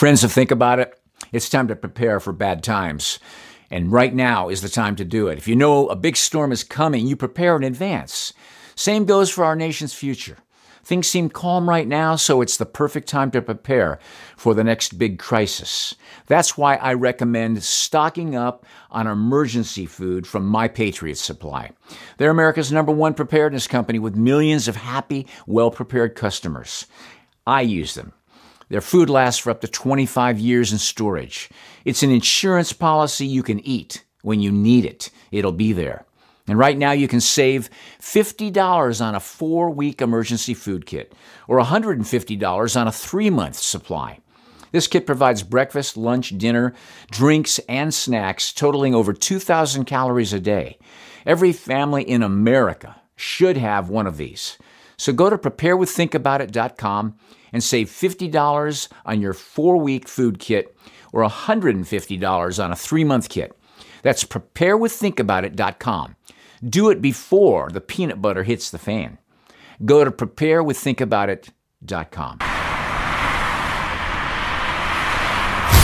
Friends, to think about it, it's time to prepare for bad times. And right now is the time to do it. If you know a big storm is coming, you prepare in advance. Same goes for our nation's future. Things seem calm right now, so it's the perfect time to prepare for the next big crisis. That's why I recommend stocking up on emergency food from My Patriot Supply. They're America's number one preparedness company with millions of happy, well prepared customers. I use them. Their food lasts for up to 25 years in storage. It's an insurance policy you can eat when you need it. It'll be there. And right now you can save $50 on a four week emergency food kit or $150 on a three month supply. This kit provides breakfast, lunch, dinner, drinks, and snacks totaling over 2,000 calories a day. Every family in America should have one of these. So go to preparewiththinkaboutit.com and save $50 on your four week food kit or $150 on a three month kit. That's preparewiththinkaboutit.com. Do it before the peanut butter hits the fan. Go to preparewiththinkaboutit.com.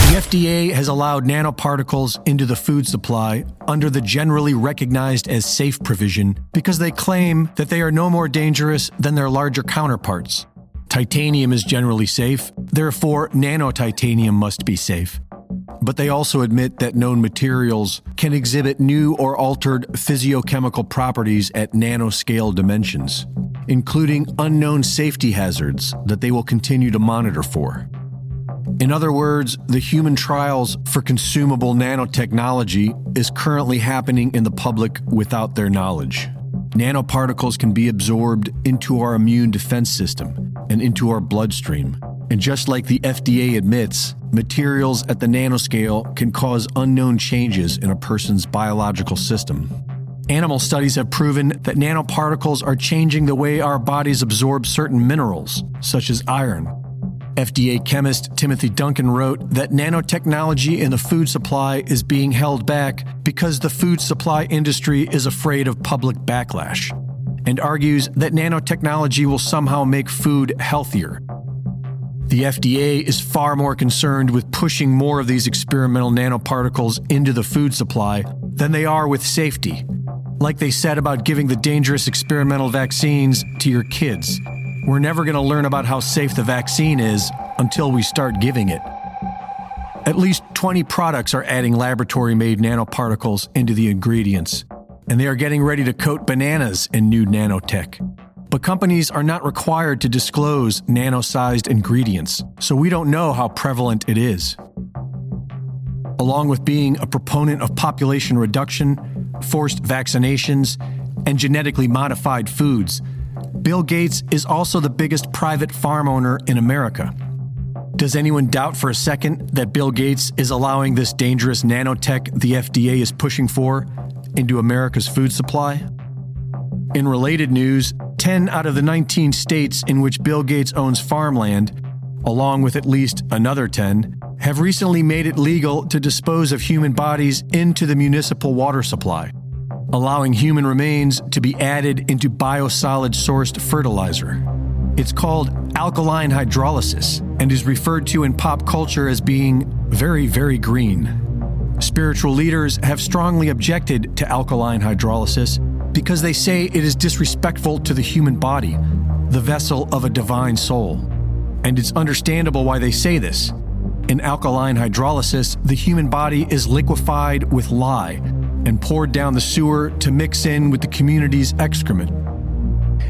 The FDA has allowed nanoparticles into the food supply under the generally recognized as safe provision because they claim that they are no more dangerous than their larger counterparts. Titanium is generally safe, therefore, nanotitanium must be safe. But they also admit that known materials can exhibit new or altered physiochemical properties at nanoscale dimensions, including unknown safety hazards that they will continue to monitor for. In other words, the human trials for consumable nanotechnology is currently happening in the public without their knowledge. Nanoparticles can be absorbed into our immune defense system and into our bloodstream. And just like the FDA admits, materials at the nanoscale can cause unknown changes in a person's biological system. Animal studies have proven that nanoparticles are changing the way our bodies absorb certain minerals, such as iron, FDA chemist Timothy Duncan wrote that nanotechnology in the food supply is being held back because the food supply industry is afraid of public backlash, and argues that nanotechnology will somehow make food healthier. The FDA is far more concerned with pushing more of these experimental nanoparticles into the food supply than they are with safety, like they said about giving the dangerous experimental vaccines to your kids we're never going to learn about how safe the vaccine is until we start giving it. At least 20 products are adding laboratory made nanoparticles into the ingredients, and they are getting ready to coat bananas in new nanotech. But companies are not required to disclose nano sized ingredients, so we don't know how prevalent it is. Along with being a proponent of population reduction, forced vaccinations, and genetically modified foods, Bill Gates is also the biggest private farm owner in America. Does anyone doubt for a second that Bill Gates is allowing this dangerous nanotech the FDA is pushing for into America's food supply? In related news, 10 out of the 19 states in which Bill Gates owns farmland, along with at least another 10, have recently made it legal to dispose of human bodies into the municipal water supply allowing human remains to be added into biosolid sourced fertilizer. It's called alkaline hydrolysis and is referred to in pop culture as being very, very green. Spiritual leaders have strongly objected to alkaline hydrolysis because they say it is disrespectful to the human body, the vessel of a divine soul. And it's understandable why they say this. In alkaline hydrolysis, the human body is liquefied with lye and poured down the sewer to mix in with the community's excrement.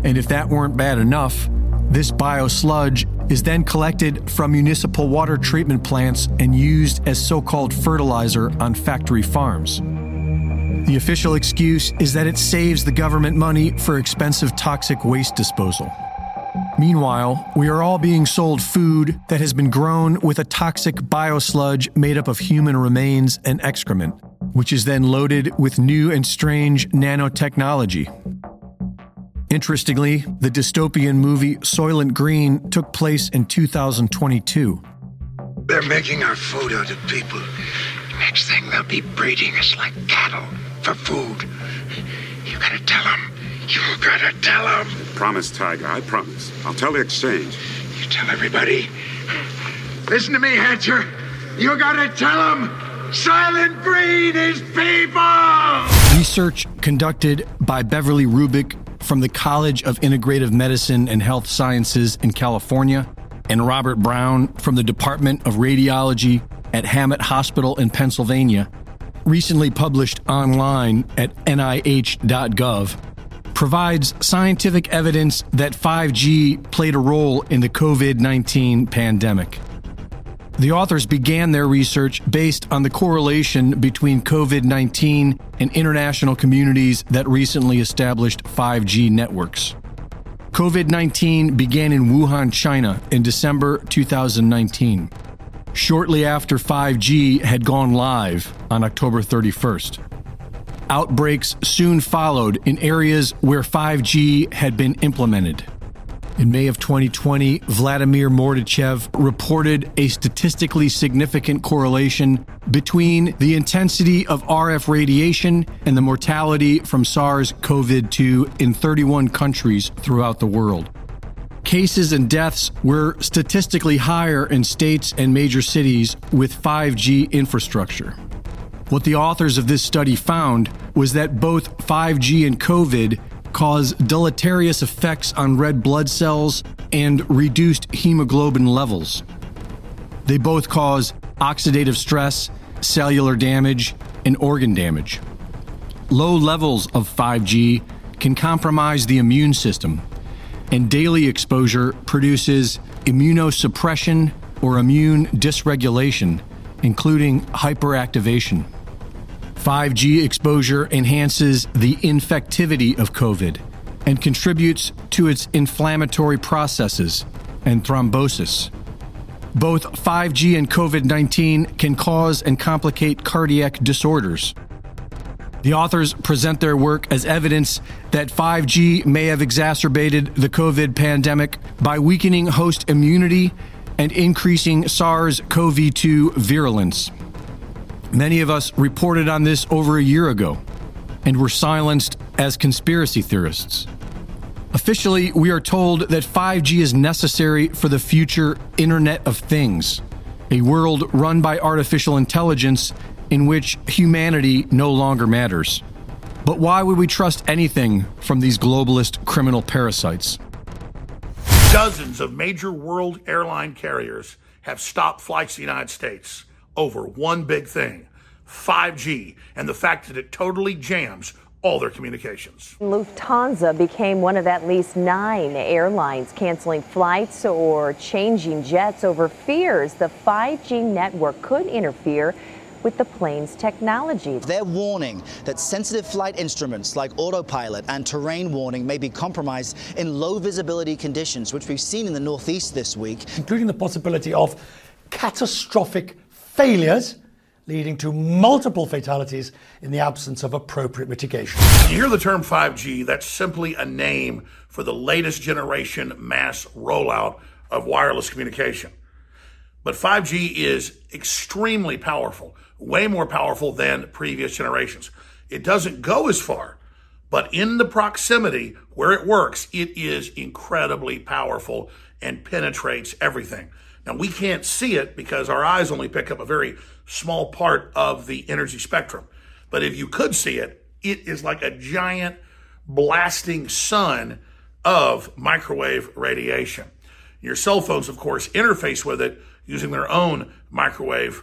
And if that weren't bad enough, this biosludge is then collected from municipal water treatment plants and used as so called fertilizer on factory farms. The official excuse is that it saves the government money for expensive toxic waste disposal. Meanwhile, we are all being sold food that has been grown with a toxic biosludge made up of human remains and excrement which is then loaded with new and strange nanotechnology. Interestingly, the dystopian movie Soylent Green took place in 2022. They're making our food out of people. Next thing, they'll be breeding us like cattle for food. You gotta tell them. You gotta tell them. Promise, Tiger. I promise. I'll tell the exchange. You tell everybody. Listen to me, Hatcher. You gotta tell them Soylent Green is people! Research conducted by Beverly Rubik from the College of Integrative Medicine and Health Sciences in California and Robert Brown from the Department of Radiology at Hammett Hospital in Pennsylvania, recently published online at nih.gov, provides scientific evidence that 5G played a role in the COVID 19 pandemic. The authors began their research based on the correlation between COVID 19 and international communities that recently established 5G networks. COVID 19 began in Wuhan, China in December 2019, shortly after 5G had gone live on October 31st. Outbreaks soon followed in areas where 5G had been implemented. In May of 2020, Vladimir Mordachev reported a statistically significant correlation between the intensity of RF radiation and the mortality from SARS CoV 2 in 31 countries throughout the world. Cases and deaths were statistically higher in states and major cities with 5G infrastructure. What the authors of this study found was that both 5G and COVID cause deleterious effects on red blood cells and reduced hemoglobin levels. They both cause oxidative stress, cellular damage, and organ damage. Low levels of 5G can compromise the immune system, and daily exposure produces immunosuppression or immune dysregulation, including hyperactivation. 5G exposure enhances the infectivity of COVID and contributes to its inflammatory processes and thrombosis. Both 5G and COVID 19 can cause and complicate cardiac disorders. The authors present their work as evidence that 5G may have exacerbated the COVID pandemic by weakening host immunity and increasing SARS CoV 2 virulence. Many of us reported on this over a year ago and were silenced as conspiracy theorists. Officially, we are told that 5G is necessary for the future Internet of Things, a world run by artificial intelligence in which humanity no longer matters. But why would we trust anything from these globalist criminal parasites? Dozens of major world airline carriers have stopped flights to the United States over one big thing 5G and the fact that it totally jams all their communications. Lufthansa became one of at least nine airlines canceling flights or changing jets over fears the 5G network could interfere with the plane's technology. They're warning that sensitive flight instruments like autopilot and terrain warning may be compromised in low visibility conditions, which we've seen in the Northeast this week. Including the possibility of catastrophic failures leading to multiple fatalities in the absence of appropriate mitigation. You hear the term 5G, that's simply a name for the latest generation mass rollout of wireless communication. But 5G is extremely powerful, way more powerful than previous generations. It doesn't go as far, but in the proximity where it works, it is incredibly powerful and penetrates everything. Now, we can't see it because our eyes only pick up a very small part of the energy spectrum. But if you could see it, it is like a giant blasting sun of microwave radiation. Your cell phones, of course, interface with it using their own microwave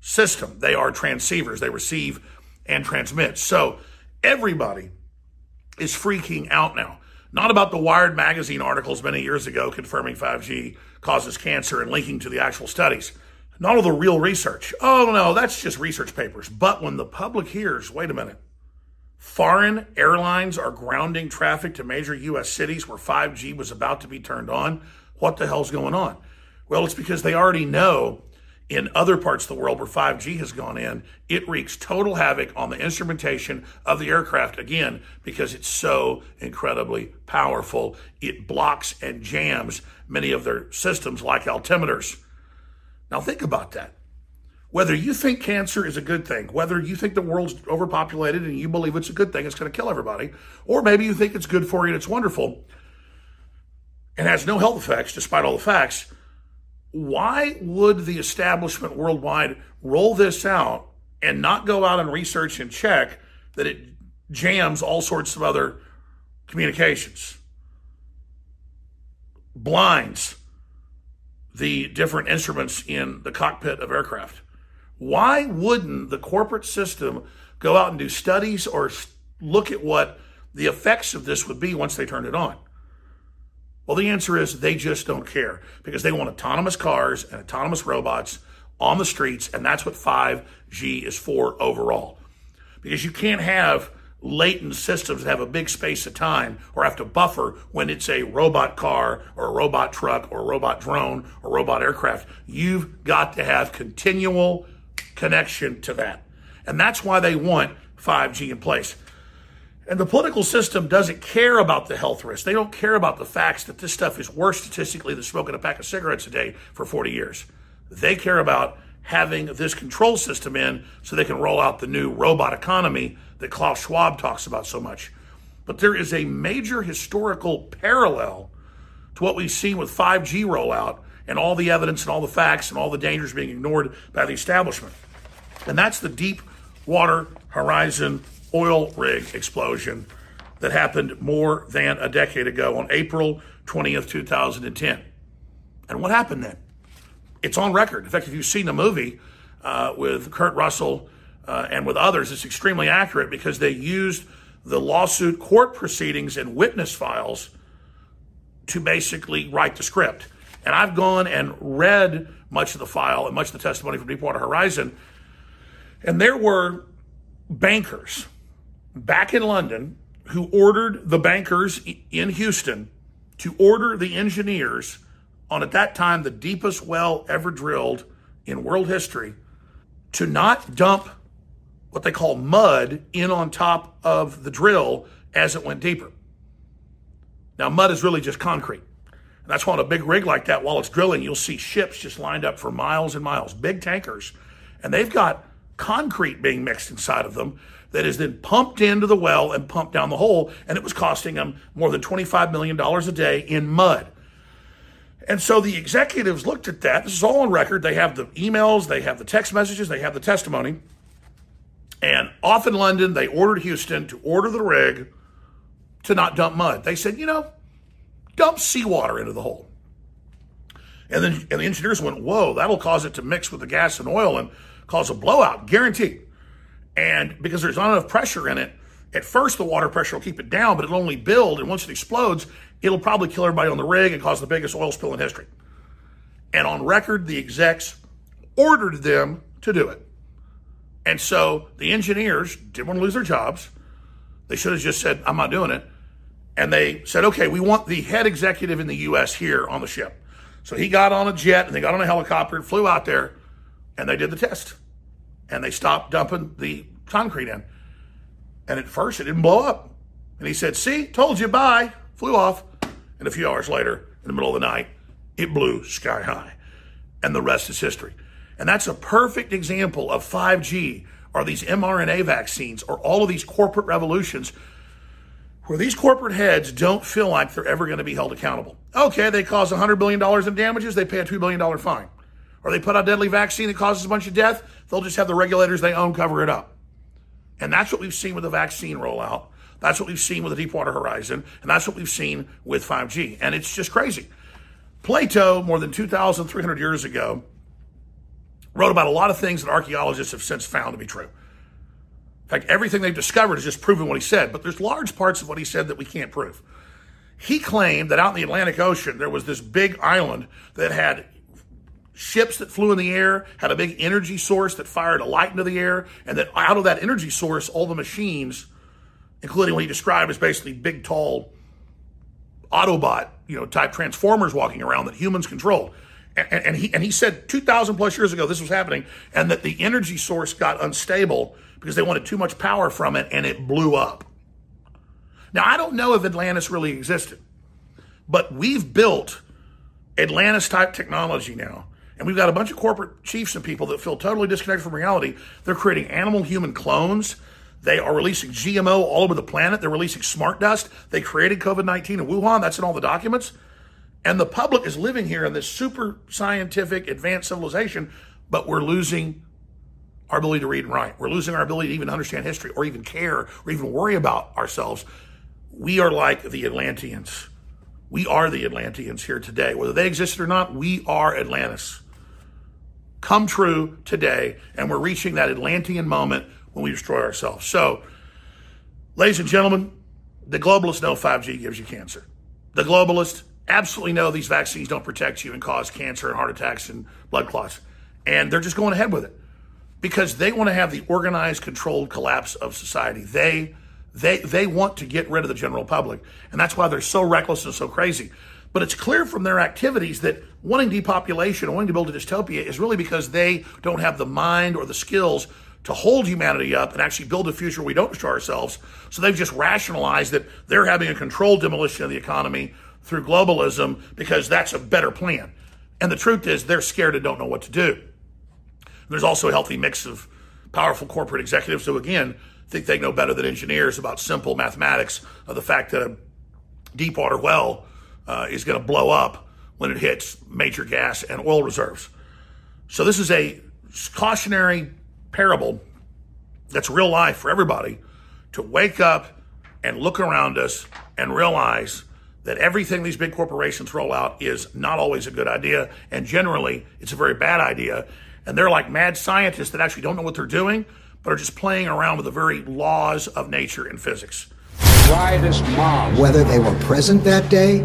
system. They are transceivers, they receive and transmit. So everybody is freaking out now. Not about the Wired magazine articles many years ago confirming 5G causes cancer and linking to the actual studies. Not all the real research. Oh no, that's just research papers. But when the public hears, wait a minute, foreign airlines are grounding traffic to major U.S. cities where 5G was about to be turned on, what the hell's going on? Well, it's because they already know in other parts of the world where 5G has gone in, it wreaks total havoc on the instrumentation of the aircraft again because it's so incredibly powerful. It blocks and jams many of their systems like altimeters. Now think about that. Whether you think cancer is a good thing, whether you think the world's overpopulated and you believe it's a good thing, it's going to kill everybody, or maybe you think it's good for you and it's wonderful and has no health effects despite all the facts, why would the establishment worldwide roll this out and not go out and research and check that it jams all sorts of other communications, blinds the different instruments in the cockpit of aircraft? Why wouldn't the corporate system go out and do studies or look at what the effects of this would be once they turned it on? Well, the answer is they just don't care because they want autonomous cars and autonomous robots on the streets, and that's what 5G is for overall. Because you can't have latent systems that have a big space of time or have to buffer when it's a robot car or a robot truck or a robot drone or robot aircraft. You've got to have continual connection to that. And that's why they want 5G in place. And the political system doesn't care about the health risk. They don't care about the facts that this stuff is worse statistically than smoking a pack of cigarettes a day for 40 years. They care about having this control system in so they can roll out the new robot economy that Klaus Schwab talks about so much. But there is a major historical parallel to what we've seen with 5G rollout and all the evidence and all the facts and all the dangers being ignored by the establishment. And that's the deep water Horizon oil rig explosion that happened more than a decade ago on April 20th, 2010. And what happened then? It's on record. In fact, if you've seen the movie uh, with Kurt Russell uh, and with others, it's extremely accurate because they used the lawsuit court proceedings and witness files to basically write the script. And I've gone and read much of the file and much of the testimony from Deepwater Horizon. And there were bankers back in London who ordered the bankers in Houston to order the engineers on at that time the deepest well ever drilled in world history to not dump what they call mud in on top of the drill as it went deeper. Now, mud is really just concrete. And that's why on a big rig like that, while it's drilling, you'll see ships just lined up for miles and miles, big tankers. And they've got concrete being mixed inside of them that is then pumped into the well and pumped down the hole. And it was costing them more than $25 million a day in mud. And so the executives looked at that. This is all on record. They have the emails, they have the text messages, they have the testimony. And off in London, they ordered Houston to order the rig to not dump mud. They said, you know, dump seawater into the hole. And then and the engineers went, whoa, that'll cause it to mix with the gas and oil and cause a blowout, guaranteed. And because there's not enough pressure in it, at first the water pressure will keep it down, but it'll only build. And once it explodes, it'll probably kill everybody on the rig and cause the biggest oil spill in history. And on record, the execs ordered them to do it. And so the engineers didn't want to lose their jobs. They should have just said, I'm not doing it. And they said, okay, we want the head executive in the U.S. here on the ship. So he got on a jet and they got on a helicopter and flew out there and they did the test. And they stopped dumping the concrete in. And at first it didn't blow up. And he said, see, told you, bye. Flew off. And a few hours later, in the middle of the night, it blew sky high. And the rest is history. And that's a perfect example of 5G or these mRNA vaccines or all of these corporate revolutions where these corporate heads don't feel like they're ever going to be held accountable. Okay, they cause $100 billion in damages, they pay a $2 billion fine. Or they put out a deadly vaccine that causes a bunch of death, they'll just have the regulators they own cover it up. And that's what we've seen with the vaccine rollout. That's what we've seen with the Deepwater Horizon. And that's what we've seen with 5G. And it's just crazy. Plato, more than 2,300 years ago, wrote about a lot of things that archaeologists have since found to be true. In fact, everything they've discovered is just proving what he said, but there's large parts of what he said that we can't prove. He claimed that out in the Atlantic Ocean, there was this big island that had ships that flew in the air, had a big energy source that fired a light into the air, and that out of that energy source, all the machines, including what he described as basically big, tall Autobot, you know, type transformers walking around that humans controlled. And, and he and he said 2,000 plus years ago this was happening, and that the energy source got unstable because they wanted too much power from it and it blew up. Now, I don't know if Atlantis really existed, but we've built Atlantis type technology now. And we've got a bunch of corporate chiefs and people that feel totally disconnected from reality. They're creating animal human clones. They are releasing GMO all over the planet. They're releasing smart dust. They created COVID 19 in Wuhan. That's in all the documents. And the public is living here in this super scientific, advanced civilization, but we're losing our ability to read and write. We're losing our ability to even understand history or even care or even worry about ourselves. We are like the Atlanteans. We are the Atlanteans here today. Whether they existed or not, we are Atlantis. Come true today, and we're reaching that Atlantean moment when we destroy ourselves. So, ladies and gentlemen, the globalists know 5G gives you cancer. The globalists absolutely know these vaccines don't protect you and cause cancer and heart attacks and blood clots. And they're just going ahead with it because they want to have the organized, controlled collapse of society. They they they want to get rid of the general public, and that's why they're so reckless and so crazy. But it's clear from their activities that wanting depopulation, wanting to build a dystopia, is really because they don't have the mind or the skills to hold humanity up and actually build a future we don't destroy ourselves. So they've just rationalized that they're having a controlled demolition of the economy through globalism because that's a better plan. And the truth is, they're scared and don't know what to do. There's also a healthy mix of powerful corporate executives who, again, think they know better than engineers about simple mathematics of the fact that a deep water well uh, is going to blow up when it hits major gas and oil reserves. So this is a cautionary parable that's real life for everybody to wake up and look around us and realize that everything these big corporations roll out is not always a good idea, and generally it's a very bad idea. And they're like mad scientists that actually don't know what they're doing, but are just playing around with the very laws of nature and physics. Riotous mobs. Whether they were present that day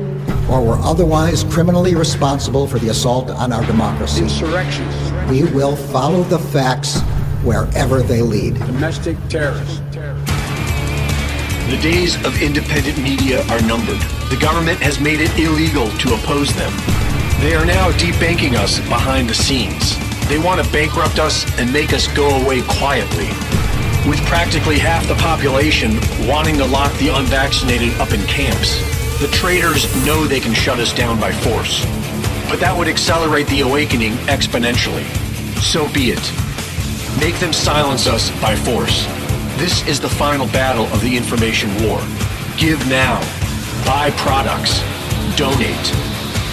or were otherwise criminally responsible for the assault on our democracy. Insurrections. We will follow the facts wherever they lead. Domestic terrorists. The days of independent media are numbered. The government has made it illegal to oppose them. They are now debanking us behind the scenes. They want to bankrupt us and make us go away quietly. With practically half the population wanting to lock the unvaccinated up in camps, the traitors know they can shut us down by force. But that would accelerate the awakening exponentially. So be it. Make them silence us by force. This is the final battle of the information war. Give now. Buy products. Donate.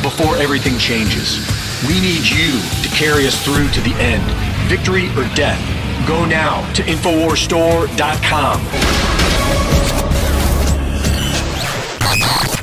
Before everything changes. We need you to carry us through to the end. Victory or death. Go now to InfoWarsStore.com.